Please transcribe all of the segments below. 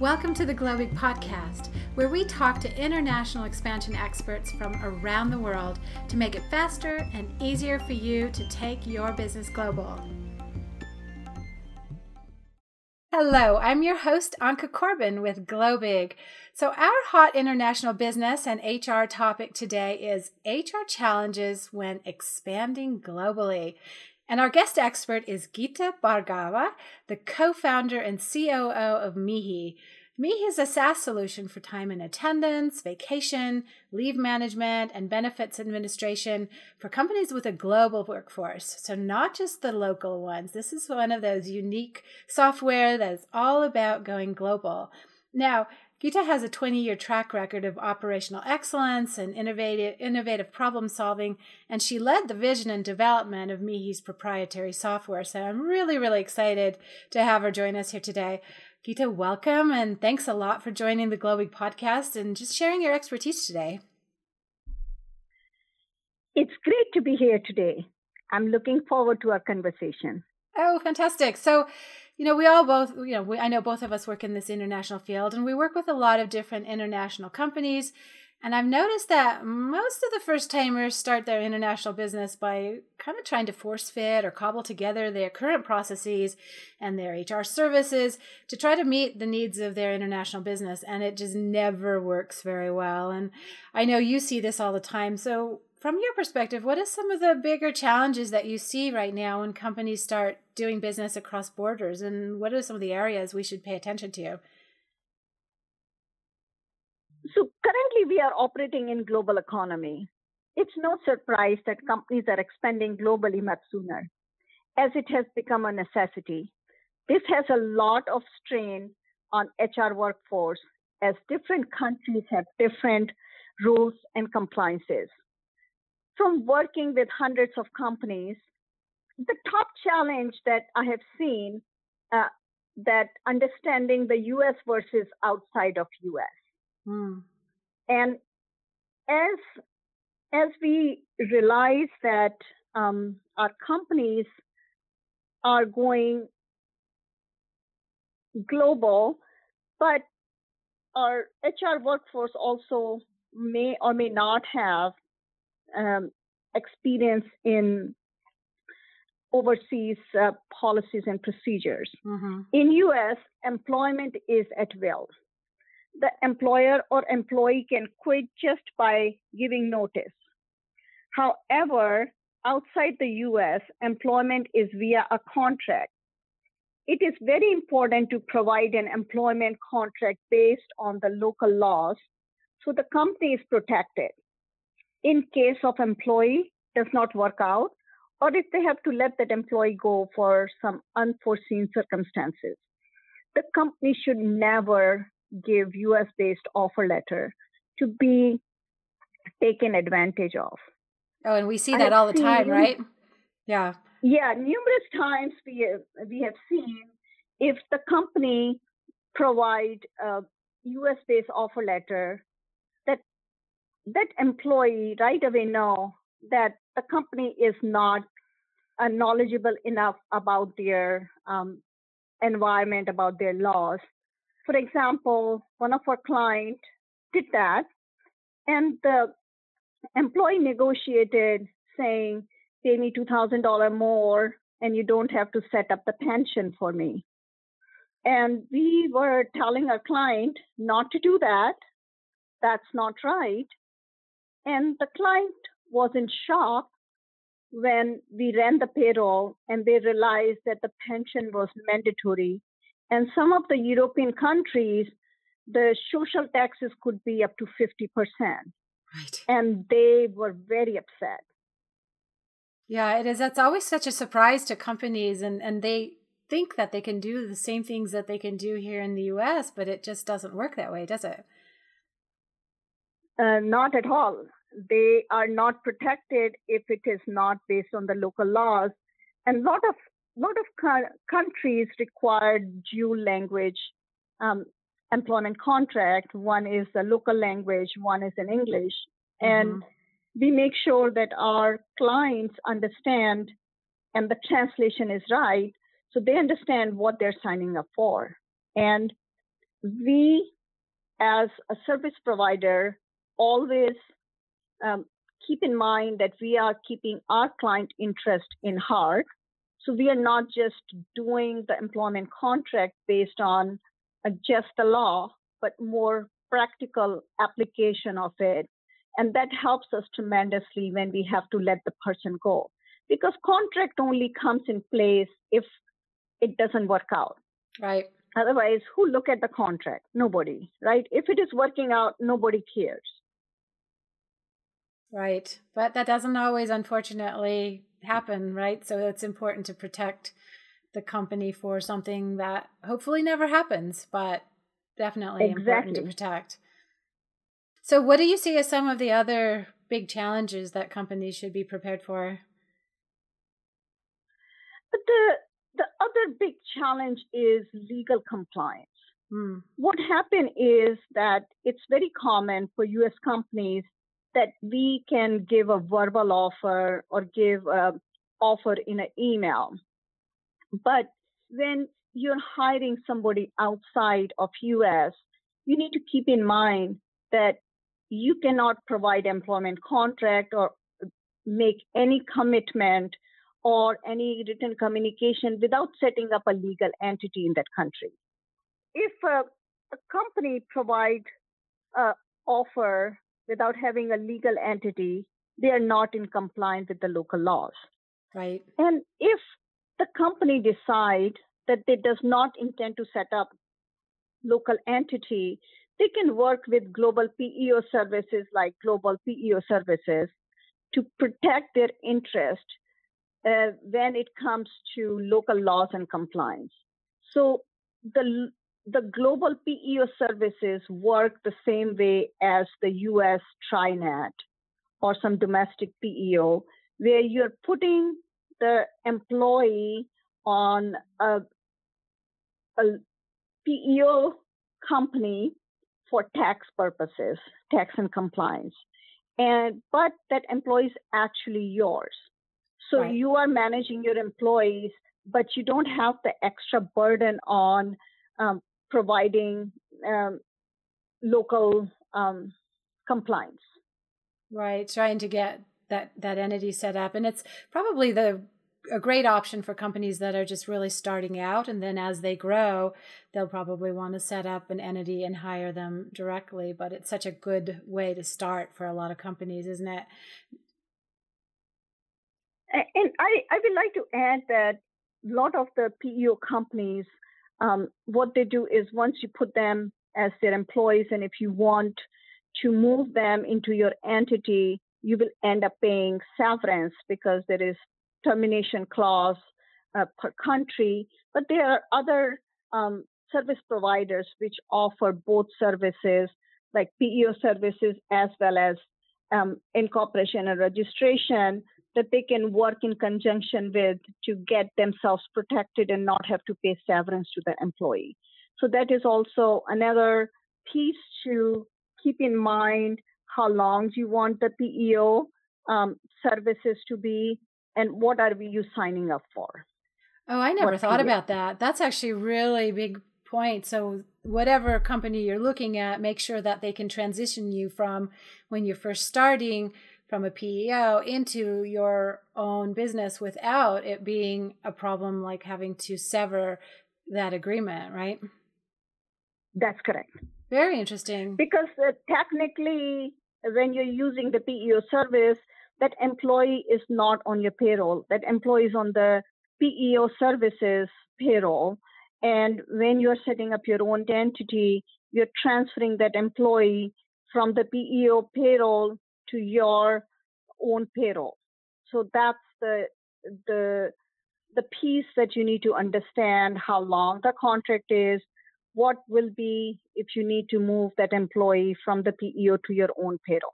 Welcome to the Globig Podcast, where we talk to international expansion experts from around the world to make it faster and easier for you to take your business global. Hello, I'm your host, Anka Corbin with Globig. So, our hot international business and HR topic today is HR challenges when expanding globally. And our guest expert is Gita Bhargava, the co founder and COO of Mihi. Mihi is a SaaS solution for time and attendance, vacation, leave management, and benefits administration for companies with a global workforce. So, not just the local ones. This is one of those unique software that is all about going global. Now, Gita has a 20 year track record of operational excellence and innovative, innovative problem solving, and she led the vision and development of Mihi's proprietary software. So I'm really, really excited to have her join us here today. Gita, welcome, and thanks a lot for joining the Globig podcast and just sharing your expertise today. It's great to be here today. I'm looking forward to our conversation. Oh, fantastic. So, you know, we all both, you know, we, I know both of us work in this international field and we work with a lot of different international companies. And I've noticed that most of the first timers start their international business by kind of trying to force fit or cobble together their current processes and their HR services to try to meet the needs of their international business. And it just never works very well. And I know you see this all the time. So, from your perspective, what are some of the bigger challenges that you see right now when companies start doing business across borders? And what are some of the areas we should pay attention to? So currently we are operating in global economy. It's no surprise that companies are expanding globally much sooner as it has become a necessity. This has a lot of strain on HR workforce as different countries have different rules and compliances from working with hundreds of companies, the top challenge that I have seen uh, that understanding the U.S. versus outside of U.S. Mm. And as as we realize that um, our companies are going global, but our HR workforce also may or may not have um, experience in overseas uh, policies and procedures. Mm-hmm. In US, employment is at will. The employer or employee can quit just by giving notice. However, outside the US, employment is via a contract. It is very important to provide an employment contract based on the local laws so the company is protected in case of employee does not work out or if they have to let that employee go for some unforeseen circumstances. The company should never give US based offer letter to be taken advantage of. Oh, and we see that all the time, right? Yeah. Yeah, numerous times we have, we have seen if the company provide a US based offer letter that employee right away know that the company is not uh, knowledgeable enough about their um, environment, about their laws. For example, one of our clients did that, and the employee negotiated saying, pay me $2,000 more, and you don't have to set up the pension for me. And we were telling our client not to do that. That's not right. And the client was in shock when we ran the payroll and they realized that the pension was mandatory. And some of the European countries, the social taxes could be up to 50%. Right. And they were very upset. Yeah, it is. That's always such a surprise to companies, and, and they think that they can do the same things that they can do here in the US, but it just doesn't work that way, does it? Uh, not at all they are not protected if it is not based on the local laws. And a lot of lot of countries require dual language um, employment contract. One is the local language, one is in English, and mm-hmm. we make sure that our clients understand and the translation is right, so they understand what they're signing up for. And we, as a service provider, always um, keep in mind that we are keeping our client interest in heart. So we are not just doing the employment contract based on uh, just the law, but more practical application of it. And that helps us tremendously when we have to let the person go. Because contract only comes in place if it doesn't work out. Right. Otherwise, who look at the contract? Nobody, right? If it is working out, nobody cares. Right. But that doesn't always, unfortunately, happen, right? So it's important to protect the company for something that hopefully never happens, but definitely exactly. important to protect. So, what do you see as some of the other big challenges that companies should be prepared for? But the the other big challenge is legal compliance. Mm. What happened is that it's very common for U.S. companies that we can give a verbal offer or give an offer in an email. But when you're hiring somebody outside of US, you need to keep in mind that you cannot provide employment contract or make any commitment or any written communication without setting up a legal entity in that country. If a, a company provides an uh, offer without having a legal entity, they are not in compliance with the local laws. Right. And if the company decide that they does not intend to set up local entity, they can work with global PEO services like global PEO services to protect their interest uh, when it comes to local laws and compliance. So the the global PEO services work the same way as the US TriNet or some domestic PEO, where you're putting the employee on a, a PEO company for tax purposes, tax and compliance. And but that employee is actually yours. So right. you are managing your employees, but you don't have the extra burden on um, providing um, local um, compliance. Right, trying to get that that entity set up, and it's probably the a great option for companies that are just really starting out and then as they grow they'll probably want to set up an entity and hire them directly but it's such a good way to start for a lot of companies isn't it and i i would like to add that a lot of the peo companies um, what they do is once you put them as their employees, and if you want to move them into your entity, you will end up paying severance because there is termination clause uh, per country. But there are other um, service providers which offer both services, like PEO services as well as um, incorporation and registration that they can work in conjunction with to get themselves protected and not have to pay severance to the employee. So that is also another piece to keep in mind how long do you want the PEO um, services to be and what are you signing up for? Oh, I never what thought about that. That's actually really big point. So whatever company you're looking at, make sure that they can transition you from when you're first starting from a PEO into your own business without it being a problem like having to sever that agreement, right? That's correct. Very interesting. Because uh, technically, when you're using the PEO service, that employee is not on your payroll. That employee is on the PEO services payroll. And when you're setting up your own entity, you're transferring that employee from the PEO payroll to your own payroll. So that's the the the piece that you need to understand how long the contract is, what will be if you need to move that employee from the PEO to your own payroll.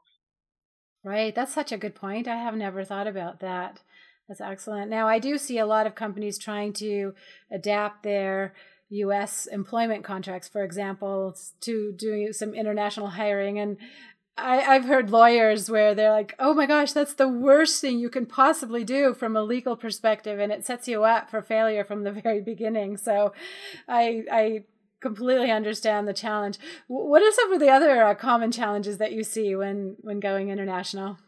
Right, that's such a good point. I have never thought about that. That's excellent. Now, I do see a lot of companies trying to adapt their US employment contracts, for example, to doing some international hiring. And I, I've heard lawyers where they're like, oh my gosh, that's the worst thing you can possibly do from a legal perspective. And it sets you up for failure from the very beginning. So I, I completely understand the challenge. What are some of the other uh, common challenges that you see when when going international?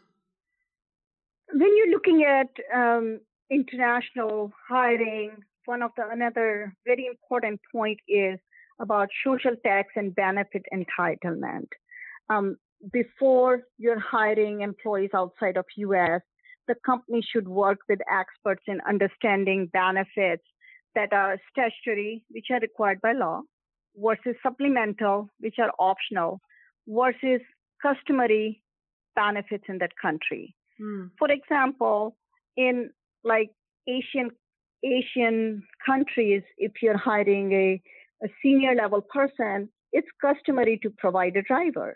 When you're looking at um, international hiring, one of the another very important point is about social tax and benefit entitlement. Um, before you're hiring employees outside of US, the company should work with experts in understanding benefits that are statutory, which are required by law, versus supplemental, which are optional, versus customary benefits in that country. Mm. For example, in like Asian Asian countries, if you're hiring a, a senior level person, it's customary to provide a driver.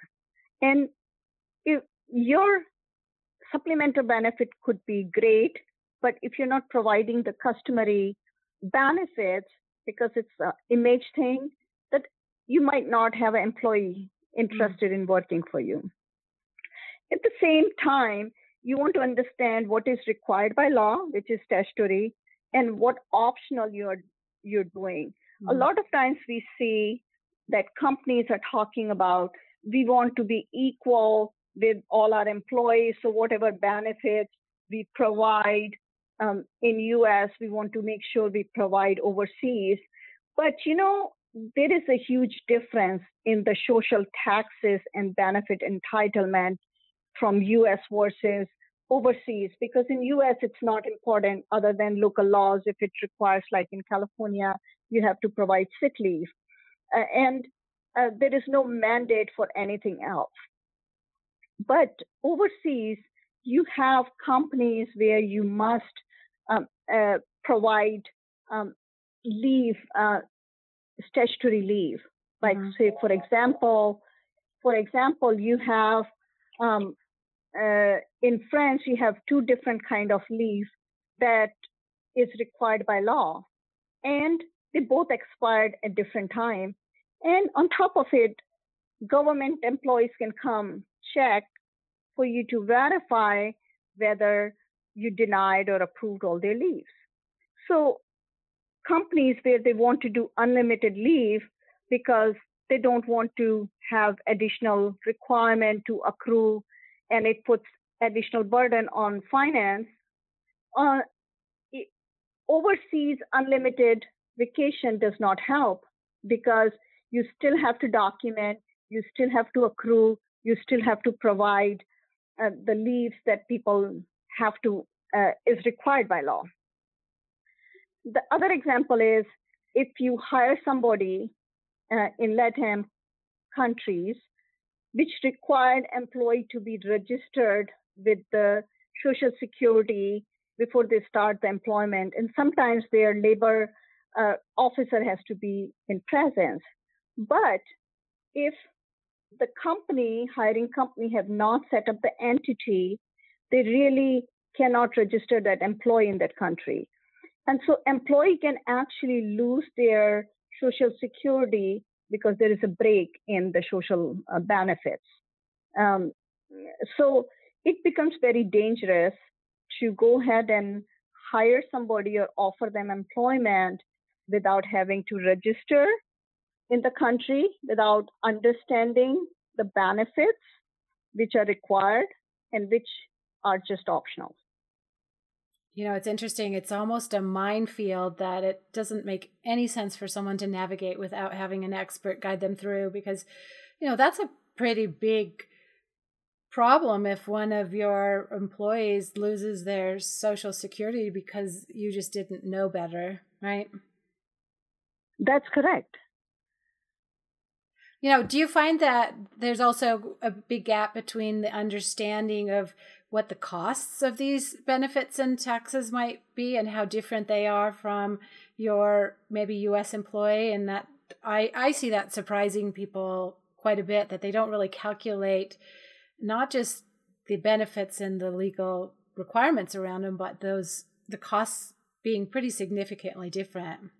And if your supplemental benefit could be great, but if you're not providing the customary benefits because it's an image thing, that you might not have an employee interested mm-hmm. in working for you. At the same time, you want to understand what is required by law, which is statutory, and what optional you're you're doing. Mm-hmm. A lot of times we see that companies are talking about we want to be equal with all our employees. So whatever benefits we provide um, in US, we want to make sure we provide overseas. But you know, there is a huge difference in the social taxes and benefit entitlement from US versus overseas because in US it's not important other than local laws if it requires like in California you have to provide sick leave uh, and uh, there is no mandate for anything else. But overseas, you have companies where you must um, uh, provide um, leave, uh, statutory leave. Like, mm-hmm. say, for example, for example, you have um, uh, in France, you have two different kind of leave that is required by law, and they both expired at different time. And on top of it, government employees can come check for you to verify whether you denied or approved all their leaves. So companies where they want to do unlimited leave because they don't want to have additional requirement to accrue and it puts additional burden on finance. Uh, overseas unlimited vacation does not help because you still have to document, you still have to accrue, you still have to provide uh, the leaves that people have to, uh, is required by law. The other example is if you hire somebody uh, in LATAM countries, which required employee to be registered with the Social Security before they start the employment, and sometimes their labor uh, officer has to be in presence. But if the company, hiring company, have not set up the entity, they really cannot register that employee in that country. And so employee can actually lose their social security because there is a break in the social uh, benefits. Um, so it becomes very dangerous to go ahead and hire somebody or offer them employment without having to register in the country without understanding the benefits which are required and which are just optional. You know, it's interesting. It's almost a minefield that it doesn't make any sense for someone to navigate without having an expert guide them through because, you know, that's a pretty big problem if one of your employees loses their social security because you just didn't know better, right? That's correct you know do you find that there's also a big gap between the understanding of what the costs of these benefits and taxes might be and how different they are from your maybe US employee? And that I I see that surprising people quite a bit that they don't really calculate not just the benefits and the legal requirements around them but those the costs being pretty significantly different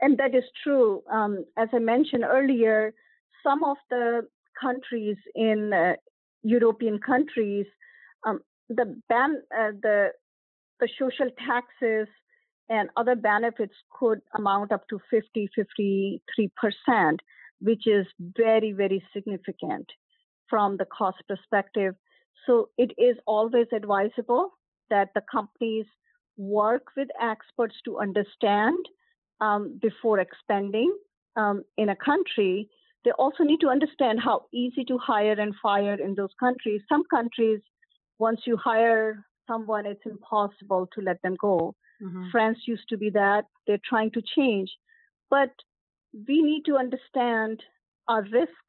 and that is true. Um, as I mentioned earlier, some of the countries in uh, European countries, um, the ban, uh, the the social taxes and other benefits could amount up to 50, 53%, which is very, very significant from the cost perspective. So it is always advisable that the companies work with experts to understand um, before expanding um, in a country. They also need to understand how easy to hire and fire in those countries. Some countries, once you hire someone, it's impossible to let them go. Mm-hmm. France used to be that. They're trying to change. But we need to understand our risk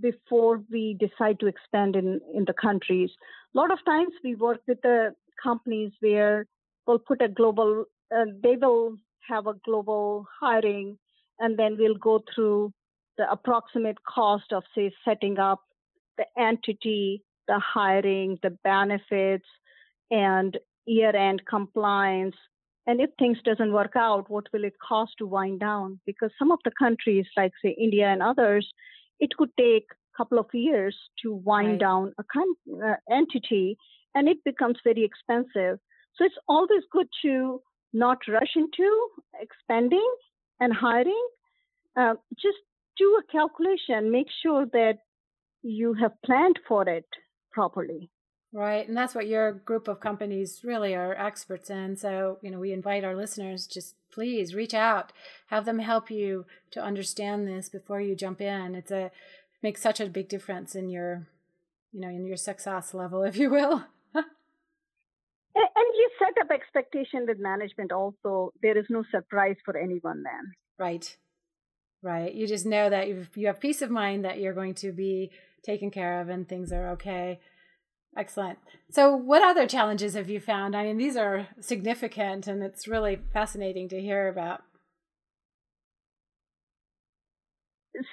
before we decide to expand in, in the countries. A lot of times we work with the companies where we'll put a global, uh, they will have a global hiring, and then we'll go through the approximate cost of, say, setting up the entity, the hiring, the benefits, and year-end compliance. And if things doesn't work out, what will it cost to wind down? Because some of the countries, like say India and others, it could take a couple of years to wind right. down a con- uh, entity, and it becomes very expensive. So it's always good to not rush into expanding and hiring. Uh, just do a calculation. Make sure that you have planned for it properly. Right. And that's what your group of companies really are experts in. So, you know, we invite our listeners just please reach out, have them help you to understand this before you jump in. It's a makes such a big difference in your, you know, in your success level, if you will. And you set up expectation with management also. There is no surprise for anyone then. Right. Right. You just know that you you have peace of mind that you're going to be taken care of and things are okay. Excellent. So, what other challenges have you found? I mean, these are significant and it's really fascinating to hear about.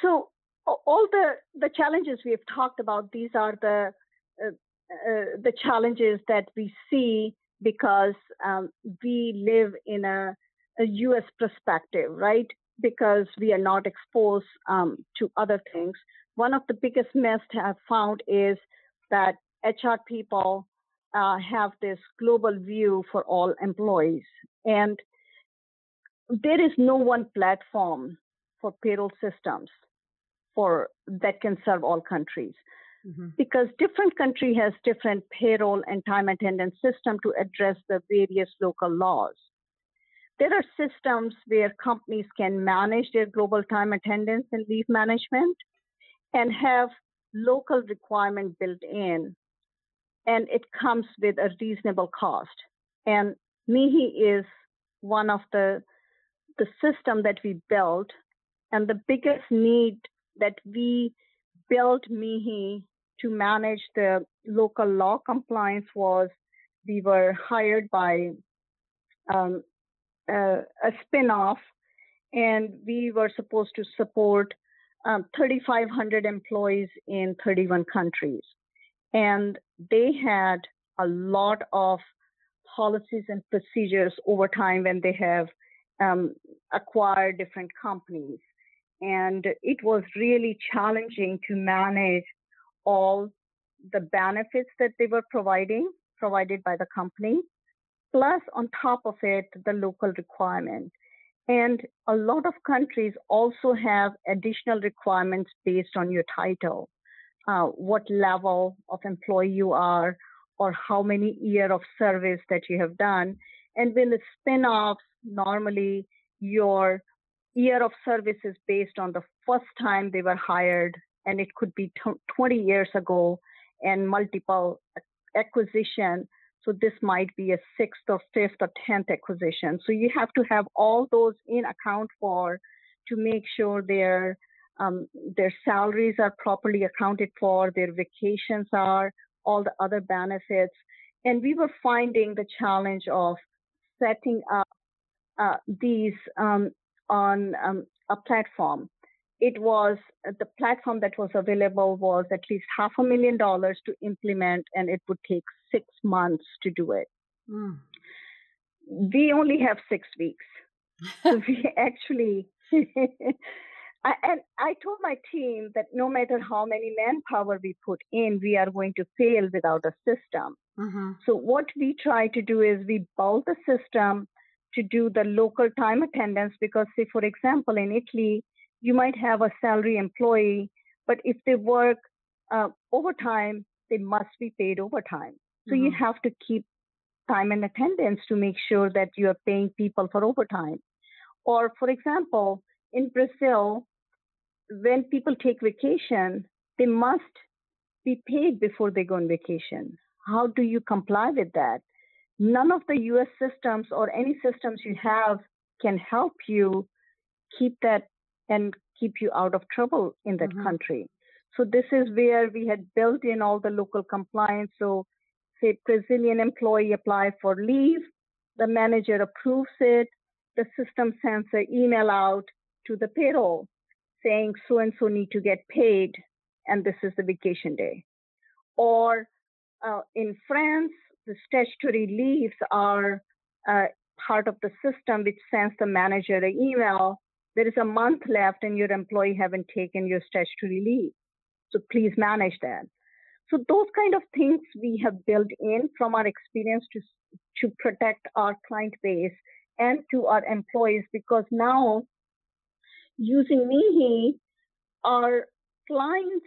So, all the, the challenges we have talked about, these are the, uh, uh, the challenges that we see because um, we live in a, a US perspective, right? Because we are not exposed um, to other things. One of the biggest myths I've found is that HR people uh, have this global view for all employees. And there is no one platform for payroll systems for that can serve all countries. Mm-hmm. Because different country has different payroll and time attendance system to address the various local laws. There are systems where companies can manage their global time attendance and leave management and have local requirement built in and it comes with a reasonable cost. And Mihi is one of the the system that we built, and the biggest need that we built Mihi to manage the local law compliance was we were hired by um, a, a spin-off, and we were supposed to support um, 3,500 employees in 31 countries and they had a lot of policies and procedures over time when they have um, acquired different companies. And it was really challenging to manage all the benefits that they were providing, provided by the company, plus on top of it, the local requirement. And a lot of countries also have additional requirements based on your title uh, what level of employee you are or how many year of service that you have done. And with the spin-offs, normally your year of service is based on the first time they were hired, and it could be t- 20 years ago and multiple acquisition. So this might be a sixth or fifth or tenth acquisition. So you have to have all those in account for to make sure they're um, their salaries are properly accounted for, their vacations are, all the other benefits. And we were finding the challenge of setting up uh, these um, on um, a platform. It was the platform that was available was at least half a million dollars to implement, and it would take six months to do it. Mm. We only have six weeks. so we actually I, and I told my team that no matter how many manpower we put in, we are going to fail without a system. Mm-hmm. So what we try to do is we build the system to do the local time attendance because, say, for example, in Italy, you might have a salary employee, but if they work uh, overtime, they must be paid overtime. So mm-hmm. you have to keep time and attendance to make sure that you are paying people for overtime. Or, for example, in Brazil, when people take vacation, they must be paid before they go on vacation. How do you comply with that? None of the US systems or any systems you have can help you keep that and keep you out of trouble in that mm-hmm. country. So this is where we had built in all the local compliance. So say Brazilian employee apply for leave, the manager approves it, the system sends an email out to the payroll saying so and so need to get paid and this is the vacation day. Or uh, in France, the statutory leaves are uh, part of the system which sends the manager an email. There is a month left and your employee haven't taken your statutory leave. So please manage that. So those kind of things we have built in from our experience to, to protect our client base and to our employees because now using Mihi, our clients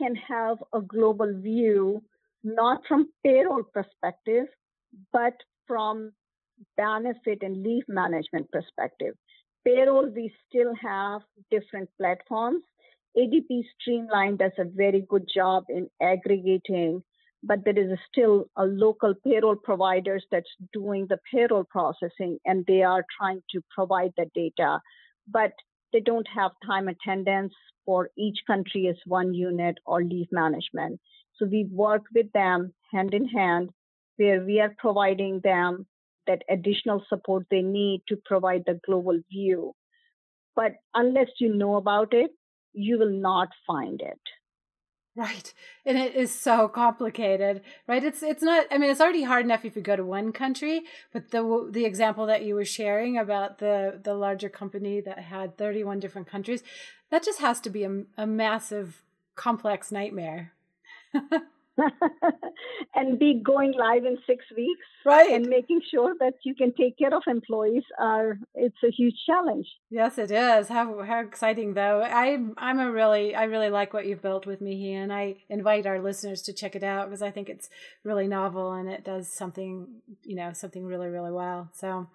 can have a global view, not from payroll perspective, but from benefit and leave management perspective. Payroll, we still have different platforms. ADP Streamline does a very good job in aggregating, but there is still a local payroll providers that's doing the payroll processing and they are trying to provide the data. But they don't have time attendance for each country as one unit or leave management. So we work with them hand in hand where we are providing them that additional support they need to provide the global view. But unless you know about it, you will not find it. Right. And it is so complicated, right? It's it's not I mean it's already hard enough if you go to one country, but the the example that you were sharing about the the larger company that had 31 different countries, that just has to be a, a massive complex nightmare. and be going live in six weeks right. and making sure that you can take care of employees are it's a huge challenge. Yes it is. How how exciting though. I i'm a really i really like what you've built with Mihi and i invite our listeners to check it out because i think it's really novel and it does something you know something really really well. So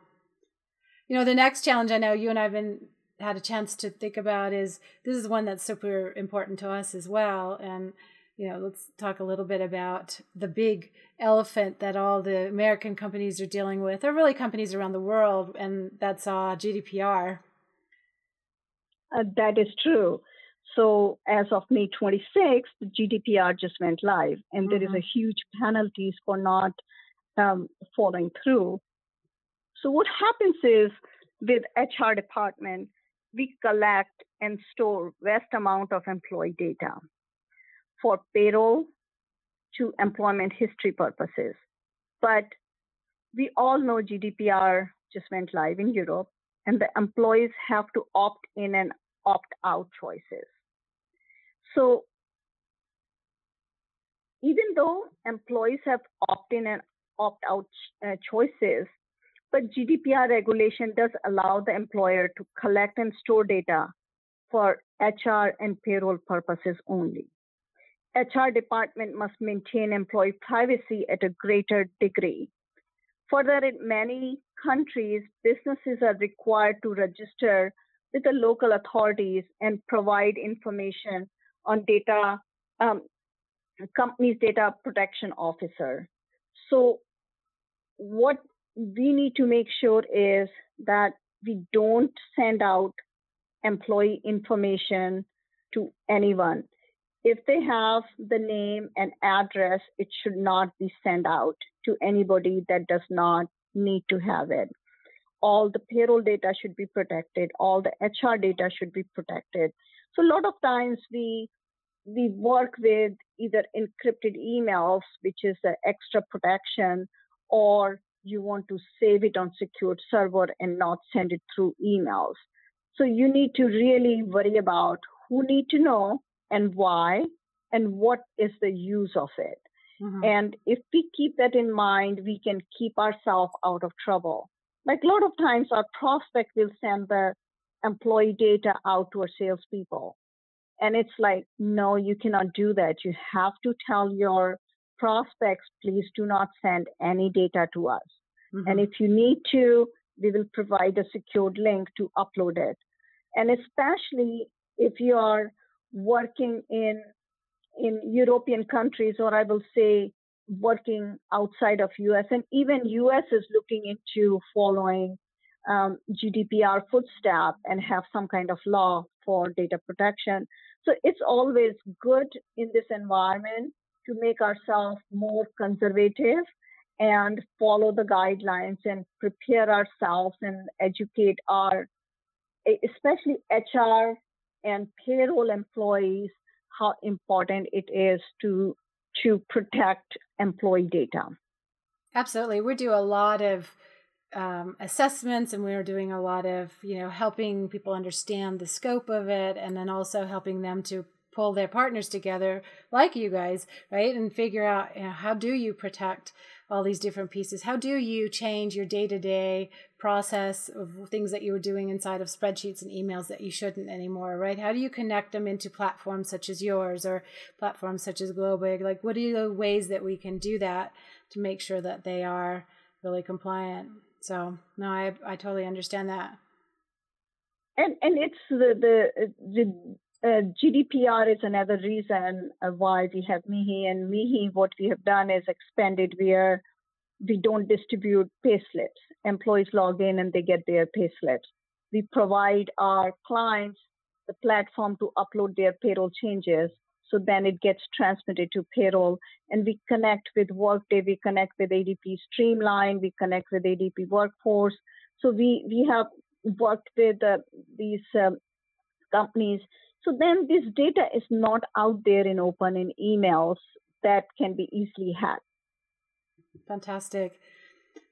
you know the next challenge i know you and i've been had a chance to think about is this is one that's super important to us as well and you know, let's talk a little bit about the big elephant that all the American companies are dealing with, or really companies around the world, and that's uh, GDPR. Uh, that is true. So as of May 26th, GDPR just went live, and mm-hmm. there is mm-hmm. a huge penalties for not um, following through. So what happens is with HR department, we collect and store vast amount of employee data for payroll to employment history purposes. But we all know GDPR just went live in Europe, and the employees have to opt in and opt out choices. So even though employees have opt in and opt out uh, choices, but GDPR regulation does allow the employer to collect and store data for HR and payroll purposes only. HR department must maintain employee privacy at a greater degree. Further, in many countries, businesses are required to register with the local authorities and provide information on data, um, company's data protection officer. So, what we need to make sure is that we don't send out employee information to anyone if they have the name and address, it should not be sent out to anybody that does not need to have it. All the payroll data should be protected. All the HR data should be protected. So a lot of times we we work with either encrypted emails, which is the extra protection, or you want to save it on secured server and not send it through emails. So you need to really worry about who need to know and why and what is the use of it. Mm-hmm. And if we keep that in mind, we can keep ourselves out of trouble. like a lot of times our prospect will send the employee data out to our salespeople. And it's like, no, you cannot do that. You have to tell your prospects, please do not send any data to us. Mm-hmm. And if you need to, we will provide a secured link to upload it. And especially if you are working in in European countries, or I will say working outside of US, and even US is looking into following um, GDPR footstep and have some kind of law for data protection. So it's always good in this environment to make ourselves more conservative and follow the guidelines and prepare ourselves and educate our, especially HR and payroll employees, how important it is to to protect employee data. Absolutely, we do a lot of um, assessments and we are doing a lot of you know helping people understand the scope of it and then also helping them to pull their partners together like you guys right and figure out you know, how do you protect all these different pieces? How do you change your day-to-day process of things that you were doing inside of spreadsheets and emails that you shouldn't anymore right? How do you connect them into platforms such as yours or platforms such as globig? Like what are the ways that we can do that to make sure that they are really compliant? So no, I I totally understand that. And and it's the the uh, the uh, GDPR is another reason why we have Mihi and Mihi. What we have done is expanded where we don't distribute payslips. Employees log in and they get their payslips. We provide our clients the platform to upload their payroll changes so then it gets transmitted to payroll and we connect with Workday, we connect with ADP Streamline, we connect with ADP Workforce. So we, we have worked with uh, these um, companies. So then this data is not out there in open in emails that can be easily hacked. Fantastic.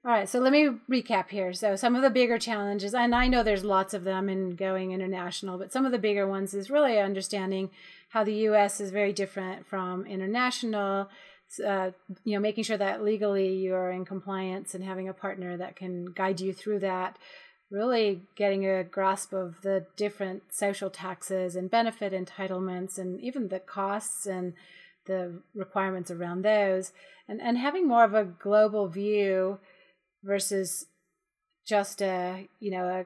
All right, so let me recap here. So, some of the bigger challenges, and I know there's lots of them in going international, but some of the bigger ones is really understanding how the U.S. is very different from international. Uh, you know, making sure that legally you are in compliance and having a partner that can guide you through that. Really getting a grasp of the different social taxes and benefit entitlements, and even the costs and the requirements around those, and and having more of a global view versus just a you know a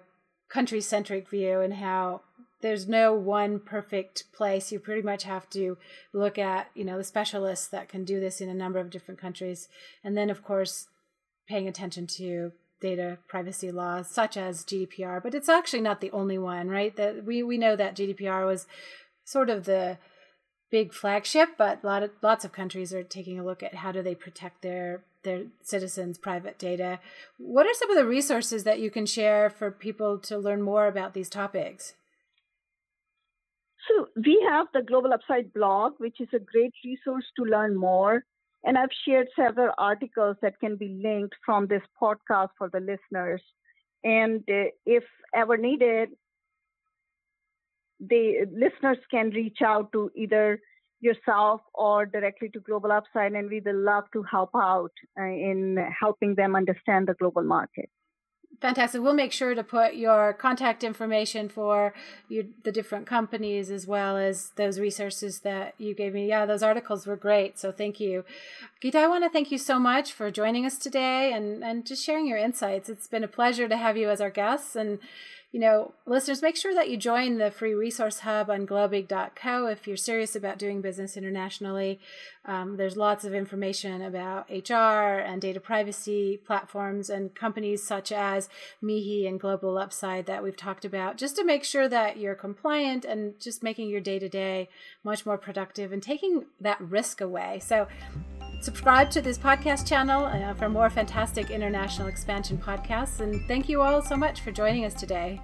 country centric view and how there's no one perfect place. You pretty much have to look at you know the specialists that can do this in a number of different countries. And then of course paying attention to data privacy laws such as GDPR but it's actually not the only one right that we we know that GDPR was sort of the big flagship but lot of lots of countries are taking a look at how do they protect their their citizens' private data. What are some of the resources that you can share for people to learn more about these topics? So, we have the Global Upside blog, which is a great resource to learn more. And I've shared several articles that can be linked from this podcast for the listeners. And uh, if ever needed, the listeners can reach out to either yourself or directly to Global Upside, and we will love to help out uh, in helping them understand the global market. Fantastic. We'll make sure to put your contact information for you, the different companies as well as those resources that you gave me. Yeah, those articles were great. So thank you. Gita, I want to thank you so much for joining us today and, and just sharing your insights. It's been a pleasure to have you as our guests and you know, listeners, make sure that you join the free resource hub on globig.co if you're serious about doing business internationally. Um, there's lots of information about HR and data privacy platforms and companies such as Mihi and Global Upside that we've talked about, just to make sure that you're compliant and just making your day to day much more productive and taking that risk away. So, Subscribe to this podcast channel uh, for more fantastic international expansion podcasts. And thank you all so much for joining us today.